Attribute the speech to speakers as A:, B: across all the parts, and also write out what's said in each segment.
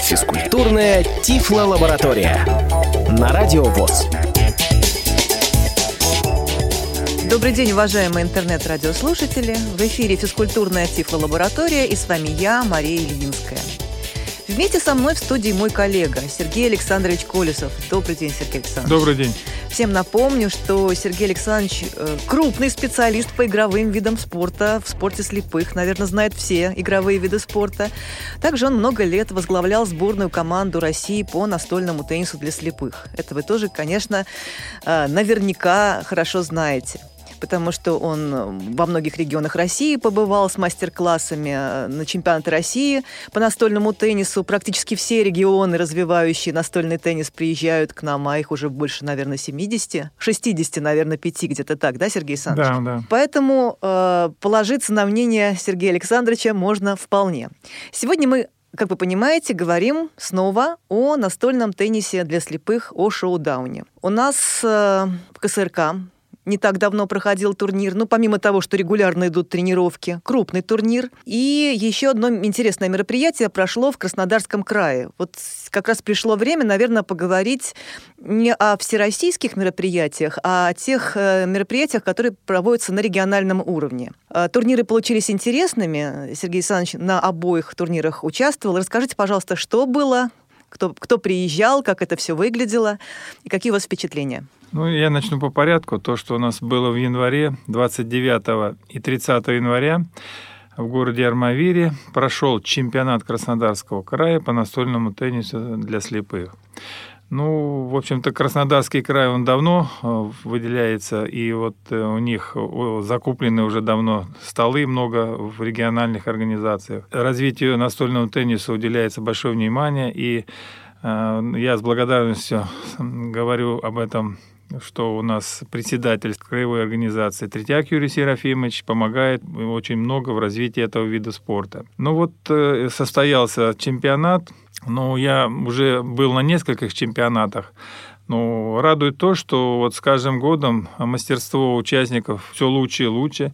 A: Физкультурная Тифло-лаборатория на Радио ВОЗ.
B: Добрый день, уважаемые интернет-радиослушатели. В эфире физкультурная Тифло-лаборатория и с вами я, Мария Ильинская. Вместе со мной в студии мой коллега Сергей Александрович Колесов. Добрый день, Сергей Александрович.
C: Добрый день.
B: Всем напомню, что Сергей Александрович э, крупный специалист по игровым видам спорта, в спорте слепых, наверное, знает все игровые виды спорта. Также он много лет возглавлял сборную команду России по настольному теннису для слепых. Это вы тоже, конечно, э, наверняка хорошо знаете потому что он э, во многих регионах России побывал с мастер-классами э, на чемпионаты России по настольному теннису. Практически все регионы, развивающие настольный теннис, приезжают к нам, а их уже больше, наверное, 70, 60, наверное, 5, где-то так, да, Сергей Александрович?
C: Да, да.
B: Поэтому э, положиться на мнение Сергея Александровича можно вполне. Сегодня мы как вы понимаете, говорим снова о настольном теннисе для слепых, о шоу-дауне. У нас э, в КСРК не так давно проходил турнир. Ну, помимо того, что регулярно идут тренировки, крупный турнир. И еще одно интересное мероприятие прошло в Краснодарском крае. Вот как раз пришло время, наверное, поговорить не о всероссийских мероприятиях, а о тех э, мероприятиях, которые проводятся на региональном уровне. Э, турниры получились интересными. Сергей Александрович на обоих турнирах участвовал. Расскажите, пожалуйста, что было, кто, кто приезжал, как это все выглядело и какие у вас впечатления?
C: Ну, я начну по порядку. То, что у нас было в январе, 29 и 30 января в городе Армавире прошел чемпионат Краснодарского края по настольному теннису для слепых. Ну, в общем-то, Краснодарский край, он давно э, выделяется, и вот э, у них закуплены уже давно столы много в региональных организациях. Развитию настольного тенниса уделяется большое внимание, и э, я с благодарностью говорю об этом что у нас председатель краевой организации Третьяк Юрий Серафимович помогает очень много в развитии этого вида спорта. Ну вот э, состоялся чемпионат, но я уже был на нескольких чемпионатах. Ну, радует то, что вот с каждым годом мастерство участников все лучше и лучше.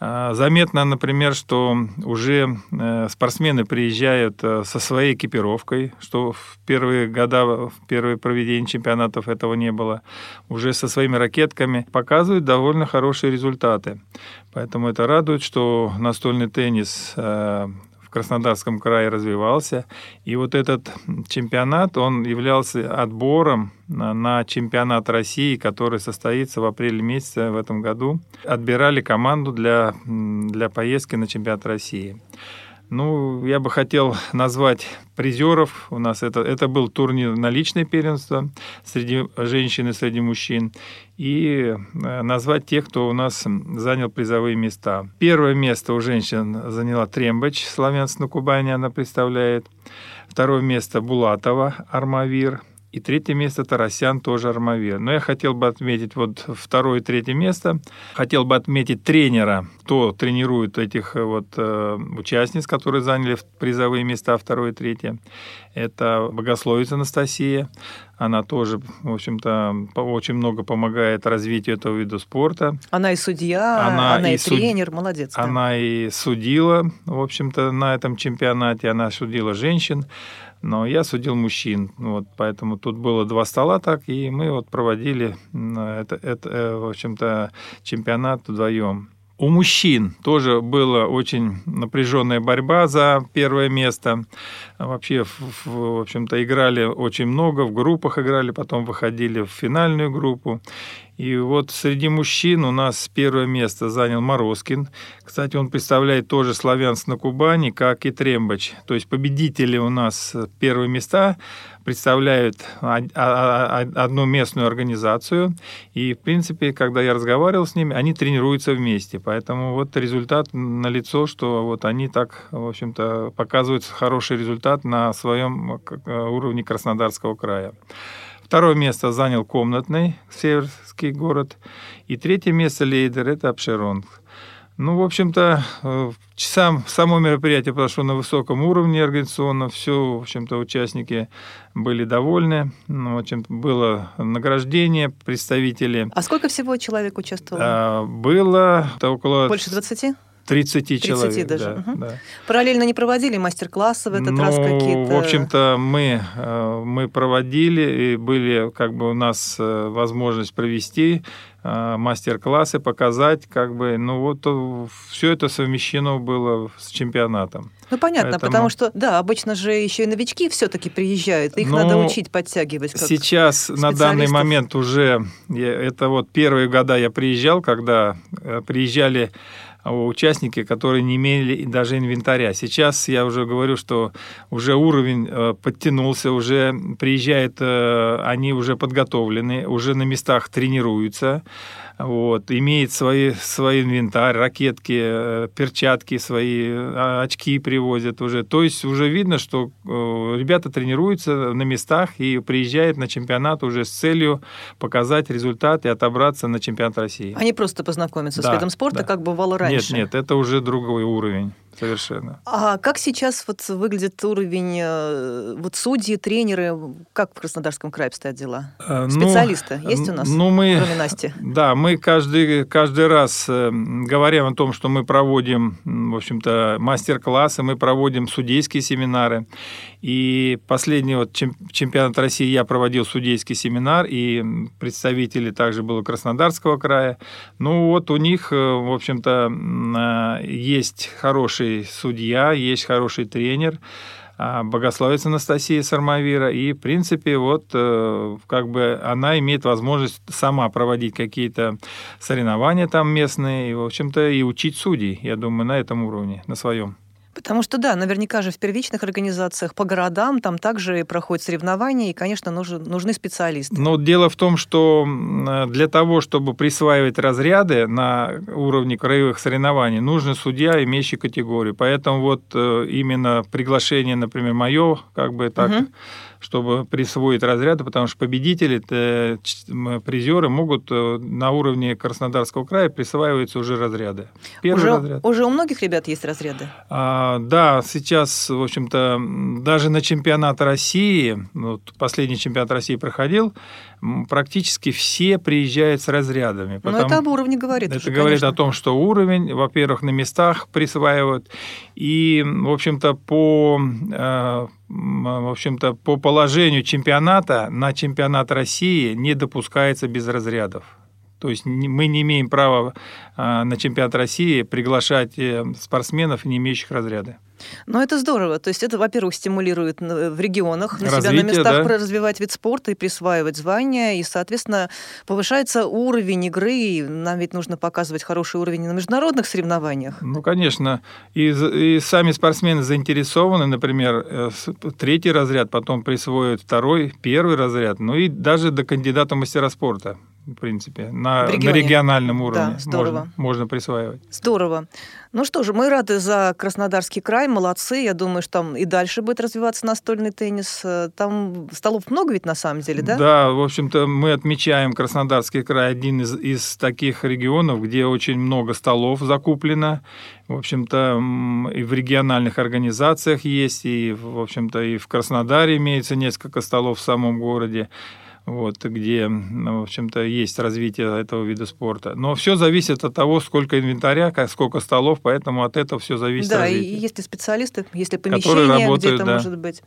C: А, заметно, например, что уже э, спортсмены приезжают э, со своей экипировкой, что в первые года, в первые проведения чемпионатов этого не было. Уже со своими ракетками показывают довольно хорошие результаты. Поэтому это радует, что настольный теннис э, в Краснодарском крае развивался. И вот этот чемпионат, он являлся отбором на чемпионат России, который состоится в апреле месяце в этом году. Отбирали команду для, для поездки на чемпионат России. Ну, я бы хотел назвать призеров. У нас это, это был турнир на личное первенство среди женщин и среди мужчин. И э, назвать тех, кто у нас занял призовые места. Первое место у женщин заняла Трембач, славянец на Кубани она представляет. Второе место Булатова, Армавир. И третье место Тарасян, тоже Армавир. Но я хотел бы отметить вот второе и третье место. Хотел бы отметить тренера, кто тренирует этих э, вот э, участниц, которые заняли призовые места второе и третье. Это Богословица Анастасия. Она тоже, в общем-то, очень много помогает развитию этого вида спорта.
B: Она и судья, она, она и, и тренер, суд... молодец.
C: Да. Она и судила, в общем-то, на этом чемпионате. Она судила женщин но я судил мужчин. Вот, поэтому тут было два стола так, и мы вот проводили это, это э, в общем-то, чемпионат вдвоем. У мужчин тоже была очень напряженная борьба за первое место. Вообще, в, в общем-то, играли очень много, в группах играли, потом выходили в финальную группу. И вот среди мужчин у нас первое место занял Морозкин. Кстати, он представляет тоже славянс на Кубани, как и Трембач. То есть победители у нас первые места представляют одну местную организацию. И, в принципе, когда я разговаривал с ними, они тренируются вместе. Поэтому вот результат налицо, что вот они так, в общем-то, показывают хороший результат на своем уровне Краснодарского края. Второе место занял комнатный северский город. И третье место лейдер – это Апшерон. Ну, в общем-то, э, сам, само мероприятие прошло на высоком уровне организационно. Все, в общем-то, участники были довольны. Ну, в общем было награждение, представители.
B: А сколько всего человек участвовало?
C: А, было около...
B: Больше 20?
C: 30
B: 30
C: человек.
B: даже.
C: Да,
B: Мгм.
C: да.
B: Параллельно не проводили мастер-классы в этот раз
C: Ну,
B: какие-то?
C: В общем-то, мы, э, мы проводили, и были как бы у нас э, возможность провести э, мастер-классы, показать, как бы, ну вот все это совмещено было с чемпионатом.
B: Ну, понятно,
C: Поэтому-
B: потому что, да, обычно же еще и новички все-таки приезжают, их
C: Ну,
B: надо учить, подтягивать. Как...
C: Сейчас на данный момент уже это вот первые года я приезжал, когда приезжали участники, которые не имели даже инвентаря. Сейчас я уже говорю, что уже уровень э, подтянулся, уже приезжают, э, они уже подготовлены, уже на местах тренируются, вот, имеет свои, свой инвентарь, ракетки, э, перчатки свои, э, очки привозят уже. То есть уже видно, что ребята тренируются на местах и приезжают на чемпионат уже с целью показать результат и отобраться на чемпионат России.
B: Они просто познакомятся с
C: Да,
B: видом спорта,
C: да.
B: как бывало
C: Нет,
B: раньше.
C: нет, это уже другой уровень совершенно.
B: А как сейчас вот выглядит уровень э, вот судьи, тренеры? Как в Краснодарском крае обстоят дела?
C: Э, ну,
B: Специалисты есть у нас,
C: Ну, мы,
B: кроме Насти?
C: Да, мы каждый, каждый раз э, говорим о том, что мы проводим, в общем-то, мастер-классы, мы проводим судейские семинары. И последний вот чем- чемпионат России я проводил судейский семинар, и представители также было Краснодарского края. Ну вот у них, э, в общем-то, э, есть хороший судья, есть хороший тренер, а, богословец Анастасия Сармавира. И, в принципе, вот э, как бы она имеет возможность сама проводить какие-то соревнования там местные, и, в общем-то, и учить судей, я думаю, на этом уровне, на своем.
B: Потому что, да, наверняка же в первичных организациях по городам там также проходят соревнования, и, конечно, нужен, нужны специалисты.
C: Но дело в том, что для того, чтобы присваивать разряды на уровне краевых соревнований, нужен судья, имеющий категорию. Поэтому вот э, именно приглашение, например, мое, как бы так,
B: Мгм.
C: Чтобы присвоить разряды, потому что победители, э, призеры могут э, на уровне Краснодарского края присваиваются уже разряды. Первый
B: Уже,
C: разряд.
B: уже у многих ребят есть разряды?
C: А, да, сейчас, в общем-то, даже на чемпионат России, вот последний чемпионат России проходил, практически все приезжают с разрядами.
B: Но
C: потому-
B: это об уровне говорит.
C: это
B: уже,
C: говорит
B: конечно.
C: о том, что уровень, во-первых, на местах присваивают, и, в общем-то, по, э, в общем-то, по положению чемпионата на чемпионат России не допускается без разрядов. То есть мы не имеем права э, на чемпионат России приглашать э, спортсменов, не имеющих разряды.
B: Но это здорово. То есть это, во-первых, стимулирует э, в регионах на себя на
C: Развитие,
B: местах
C: да.
B: развивать вид спорта и присваивать звания, и, соответственно, повышается уровень игры, и нам ведь нужно показывать хороший уровень на международных соревнованиях.
C: Ну, конечно. И, и сами спортсмены заинтересованы, например, э, третий разряд, потом присвоят второй, первый разряд, ну и даже до кандидата в мастера спорта, в принципе, на,
B: В
C: на региональном уровне
B: здорово.
C: можно, можно присваивать.
B: Здорово. Ну что же, мы рады за Краснодарский край, молодцы. Я думаю, что там и дальше будет развиваться настольный теннис. Э, Там столов много ведь на самом деле, да?
C: в общем-то, мы отмечаем Краснодарский край один из, из таких регионов, где очень много столов закуплено. В общем-то, и в региональных организациях есть, и, в общем-то, и в Краснодаре имеется несколько столов в самом городе. Вот, где, ну, в общем-то, есть развитие этого вида спорта. Но все зависит от того, сколько инвентаря, сколько столов, поэтому от этого все зависит
B: Да, и
C: развитие.
B: есть ли специалисты, есть ли
C: Которые
B: помещение, где это
C: да.
B: может быть.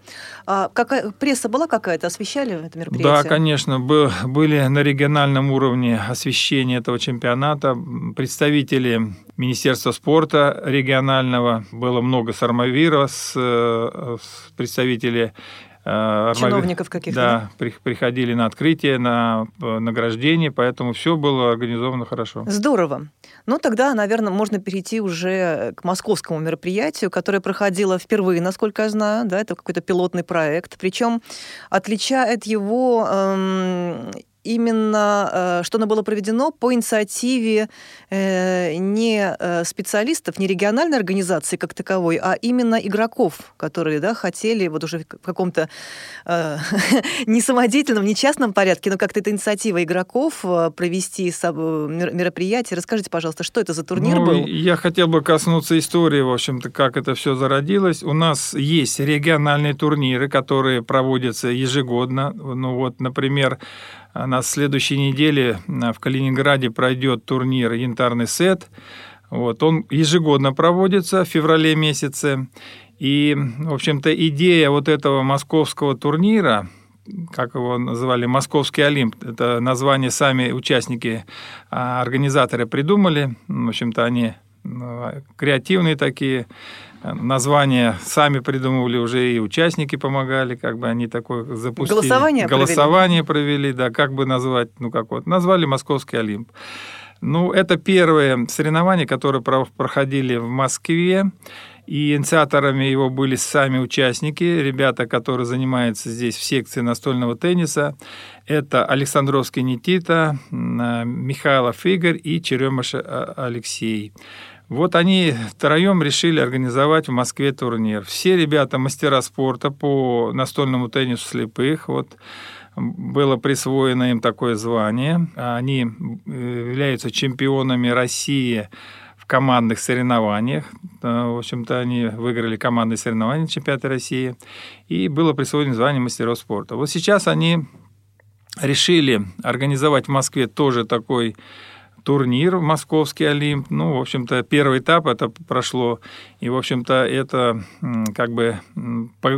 B: А какая, пресса была какая-то? Освещали это
C: Да,
B: мероприятие?
C: конечно, был- были на региональном уровне освещение этого чемпионата. Представители Министерства спорта регионального, было много сармавиров, с, э, с представители Армави-
B: Чиновников каких-то,
C: Да, при- приходили на открытие, на э, награждение, поэтому все было организовано хорошо.
B: Здорово. Ну, тогда, наверное, можно перейти уже к московскому мероприятию, которое проходило впервые, насколько я знаю. Да, это какой-то пилотный проект. Причем отличает его эм, именно, э, что оно было проведено по инициативе э, не э, специалистов, не региональной организации как таковой, а именно игроков, которые да, хотели вот уже в каком-то э, не самодеятельном, не частном порядке, но как-то это инициатива игроков провести мероприятие. Расскажите, пожалуйста, что это за турнир
C: Ну,
B: был?
C: Я хотел бы коснуться истории, в общем-то, как это все зародилось. У нас есть региональные турниры, которые проводятся ежегодно. Ну вот, например, на следующей неделе в Калининграде пройдет турнир «Янтарный сет». Вот, он ежегодно проводится в феврале месяце. И, в общем-то, идея вот этого московского турнира, как его называли, Московский Олимп, это название сами участники, а, организаторы придумали. В общем-то, они креативные такие, названия сами придумывали уже и участники помогали, как бы они такое запустили.
B: Голосование,
C: Голосование провели. провели, да, как бы назвать, ну как вот, назвали Московский Олимп. Ну, это первые соревнования, которые проходили в Москве. И инициаторами его были сами участники, ребята, которые занимаются здесь в секции настольного тенниса. Это Александровский Никита, Михайлов Игорь и Черемыш а, Алексей. Вот они втроем решили организовать в Москве турнир. Все ребята мастера спорта по настольному теннису слепых. Вот было присвоено им такое звание. Они э, являются чемпионами России в командных соревнованиях. Э, в общем-то, они выиграли командные соревнования чемпионата России. И было присвоено звание мастеров спорта. Вот сейчас они решили организовать в Москве тоже такой турнир Московский Олимп. Ну, в общем-то, первый этап это прошло. И, в общем-то, это как бы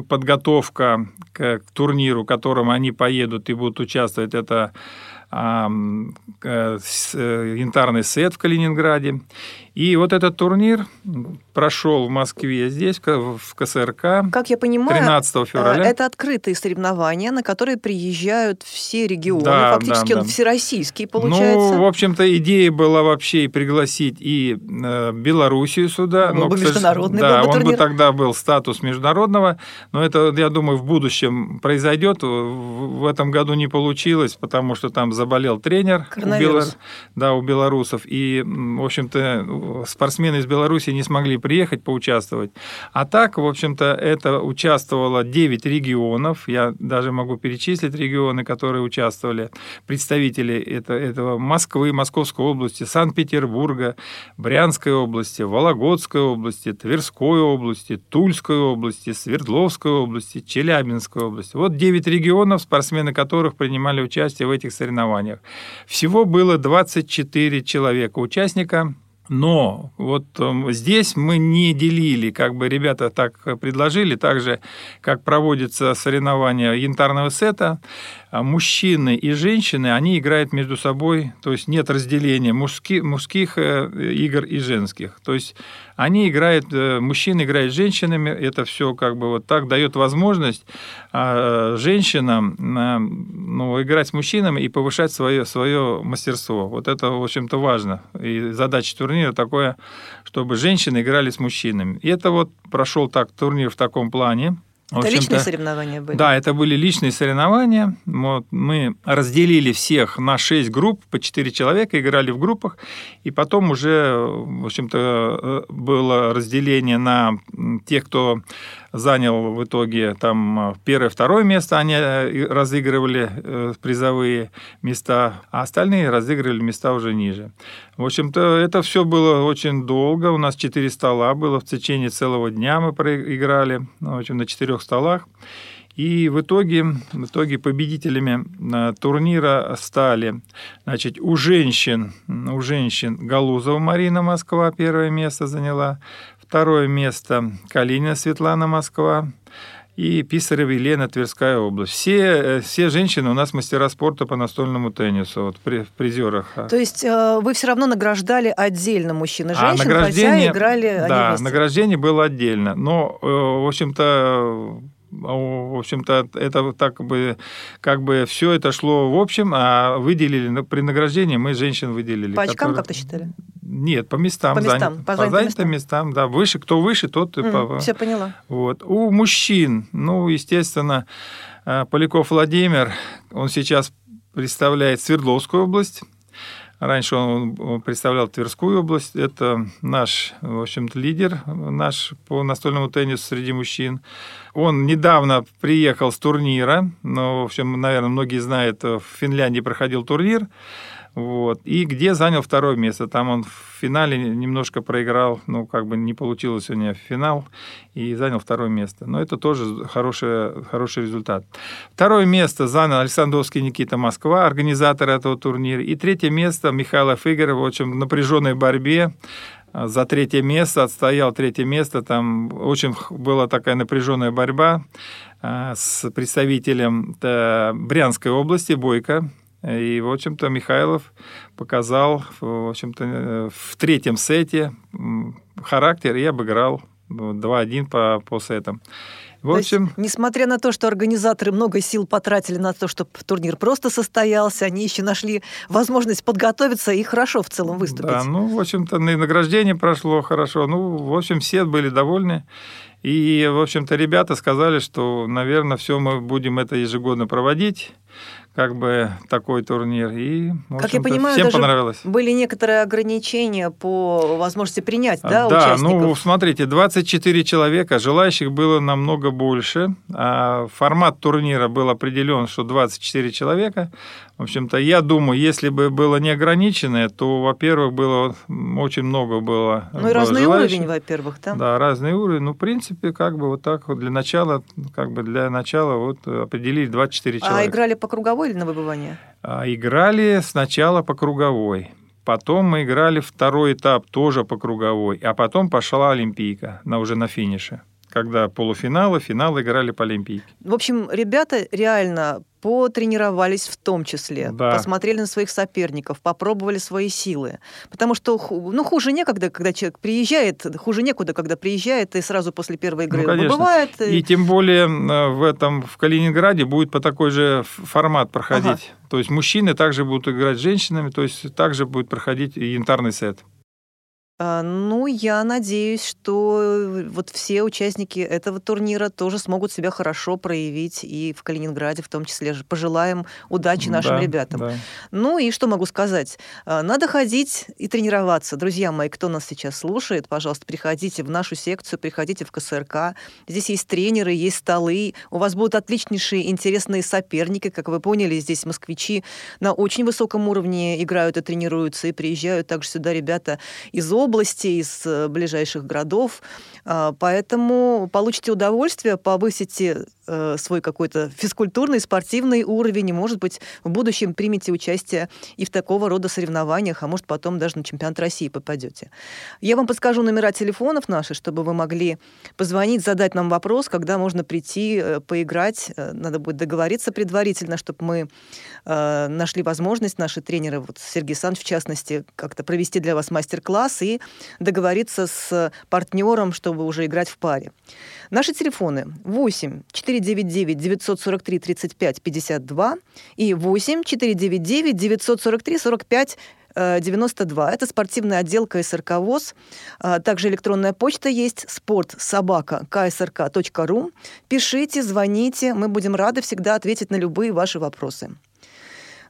C: подготовка к турниру, к которому они поедут и будут участвовать. Это э, янтарный сет в Калининграде. И вот этот турнир прошел в Москве здесь, в КСРК.
B: Как я понимаю,
C: 13 э, февраля.
B: это открытые соревнования, на которые приезжают все регионы. Да, Фактически да, он да. всероссийский получается.
C: Ну, в общем-то, идея была вообще пригласить и э, Белоруссию сюда.
B: Был но, бы международный
C: Да,
B: был бы
C: он
B: турнир.
C: бы тогда был статус международного, но это, я думаю, в будущем произойдет. В этом году не получилось, потому что там заболел тренер
B: у, Белор...
C: да, у белорусов. И, в общем-то, спортсмены из Беларуси не смогли приехать поучаствовать. А так, в общем-то, это участвовало 9 регионов. Я даже могу перечислить регионы, которые участвовали. Представители это, этого Москвы, Московской области, Санкт-Петербурга, Брянской области, Вологодской области, Тверской области, Тульской области, Свердловской области, Челябинской области. Вот 9 регионов, спортсмены которых принимали участие в этих соревнованиях. Всего было 24 человека участника. Но вот эм, здесь мы не делили, как бы ребята так предложили, так же, как проводится соревнование янтарного сета, а мужчины и женщины, они играют между собой, то есть нет разделения мужски, мужских э, игр и женских. То есть они играют, э, мужчины играют с женщинами, это все как бы вот так дает возможность а, женщинам ну, играть с мужчинами и повышать свое, свое мастерство. Вот это, в общем-то, важно. И задача турнира такое, чтобы женщины играли с мужчинами. И это вот прошел так турнир в таком плане.
B: Это личные соревнования были?
C: Да, это были личные соревнования. Вот, мы разделили всех на 6 групп, по 4 человека, играли в группах, и потом уже, в общем-то, э, было разделение на тех, кто занял в итоге там первое, второе место, они э, разыгрывали э, призовые места, а остальные разыгрывали места уже ниже. В общем-то, это все было очень долго. У нас четыре стола было в течение целого дня мы проиграли, в общем, на четырех столах. И в итоге, в итоге победителями э, турнира стали значит, у женщин, у женщин Галузова Марина Москва первое место заняла, Второе место Калинина Светлана Москва и Писарева Елена Тверская область. Все, э, все женщины у нас мастера спорта по настольному теннису, вот при, в призерах.
B: То есть э, вы все равно награждали отдельно мужчин и женщин, а хотя играли
C: Да,
B: вместе.
C: награждение было отдельно. Но, э, в общем-то, в общем-то, это так бы, как бы все это шло в общем, а выделили при награждении мы женщин выделили.
B: По очкам которые... как-то считали?
C: Нет, по местам.
B: По местам,
C: занят, по, по занятым местам. местам, да. Выше, кто выше, тот...
B: Mm, по... Все поняла.
C: Вот. У мужчин, ну, естественно, э, Поляков Владимир, он сейчас представляет Свердловскую область, Раньше он представлял Тверскую область. Это наш, в общем-то, лидер наш по настольному теннису среди мужчин. Он недавно приехал с турнира. Но, в общем, наверное, многие знают, в Финляндии проходил турнир. Вот. И где занял второе место. Там он в финале немножко проиграл, ну, как бы не получилось у него финал, и занял второе место. Но это тоже хороший, хороший результат. Второе место занял Александровский Никита Москва, организатор этого турнира. И третье место Михаил Игорь, в в напряженной борьбе за третье место, отстоял третье место. Там очень была такая напряженная борьба с представителем Брянской области, Бойко. И, в общем-то, Михайлов показал, в общем-то, в третьем сете характер и обыграл 2-1 по, по сетам.
B: В общем... Есть, несмотря на то, что организаторы много сил потратили на то, чтобы турнир просто состоялся, они еще нашли возможность подготовиться и хорошо в целом выступить.
C: Да, ну, в общем-то, награждение прошло хорошо. Ну, в общем, все были довольны. И, в общем-то, ребята сказали, что, наверное, все мы будем это ежегодно проводить как бы такой турнир. И,
B: как я понимаю, всем понравилось. были некоторые ограничения по возможности принять да,
C: да,
B: участников?
C: ну, смотрите, 24 человека, желающих было намного больше. А формат турнира был определен, что 24 человека. В общем-то, я думаю, если бы было неограниченное, то, во-первых, было очень много было
B: Ну и разный желающих. уровень, во-первых, да?
C: Да, разный уровень. Ну, в принципе, как бы вот так вот для начала, как бы для начала вот определили 24 а человека.
B: А играли по круговой или на выбывание?
C: А, играли сначала по круговой. Потом мы играли второй этап тоже по круговой, а потом пошла Олимпийка на, уже на финише когда полуфиналы, финалы играли по Олимпийке.
B: В общем, ребята реально потренировались в том числе, да. посмотрели на своих соперников, попробовали свои силы. Потому что ну, хуже некогда, когда человек приезжает, хуже некуда, когда приезжает и сразу после первой игры
C: ну, конечно. бывает. И тем более в этом, в Калининграде будет по такой же формат проходить. Ага. То есть мужчины также будут играть с женщинами, то есть также будет проходить янтарный сет.
B: А, ну, я надеюсь, что э, вот все участники этого турнира тоже смогут себя хорошо проявить и в Калининграде в том числе. Пожелаем удачи нашим
C: да,
B: ребятам.
C: Да.
B: Ну и что могу сказать? А, надо ходить и тренироваться. Друзья мои, кто нас сейчас слушает, пожалуйста, приходите в нашу секцию, приходите в КСРК. Здесь есть тренеры, есть столы. У вас будут отличнейшие, интересные соперники. Как вы поняли, здесь москвичи на очень высоком уровне играют и тренируются, и приезжают также сюда ребята из области, из э, ближайших городов. А, поэтому получите удовольствие, повысите э, свой какой-то физкультурный, спортивный уровень, и, может быть, в будущем примете участие и в такого рода соревнованиях, а может, потом даже на чемпионат России попадете. Я вам подскажу номера телефонов наши, чтобы вы могли позвонить, задать нам вопрос, когда можно прийти, э, поиграть. Надо будет договориться предварительно, чтобы мы нашли возможность, наши тренеры, вот Сергей Александрович в частности, как-то провести для вас мастер-класс и договориться с партнером, чтобы уже играть в паре. Наши телефоны 8 499 943 35 52 и 8 499 943 45 92. Это спортивная отделка КСРК ВОЗ. А, также электронная почта есть спортсобака КСРК.ру. Пишите, звоните. Мы будем рады всегда ответить на любые ваши вопросы.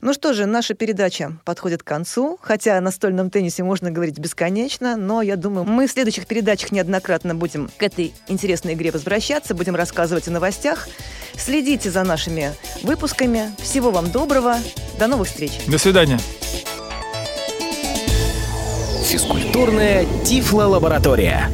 B: Ну что же, наша передача подходит к концу, хотя о настольном теннисе можно говорить бесконечно, но я думаю, мы в следующих передачах неоднократно будем к этой интересной игре возвращаться, будем рассказывать о новостях. Следите за нашими выпусками. Всего вам доброго. До новых встреч.
C: До свидания.
A: Физкультурная Тифло-лаборатория.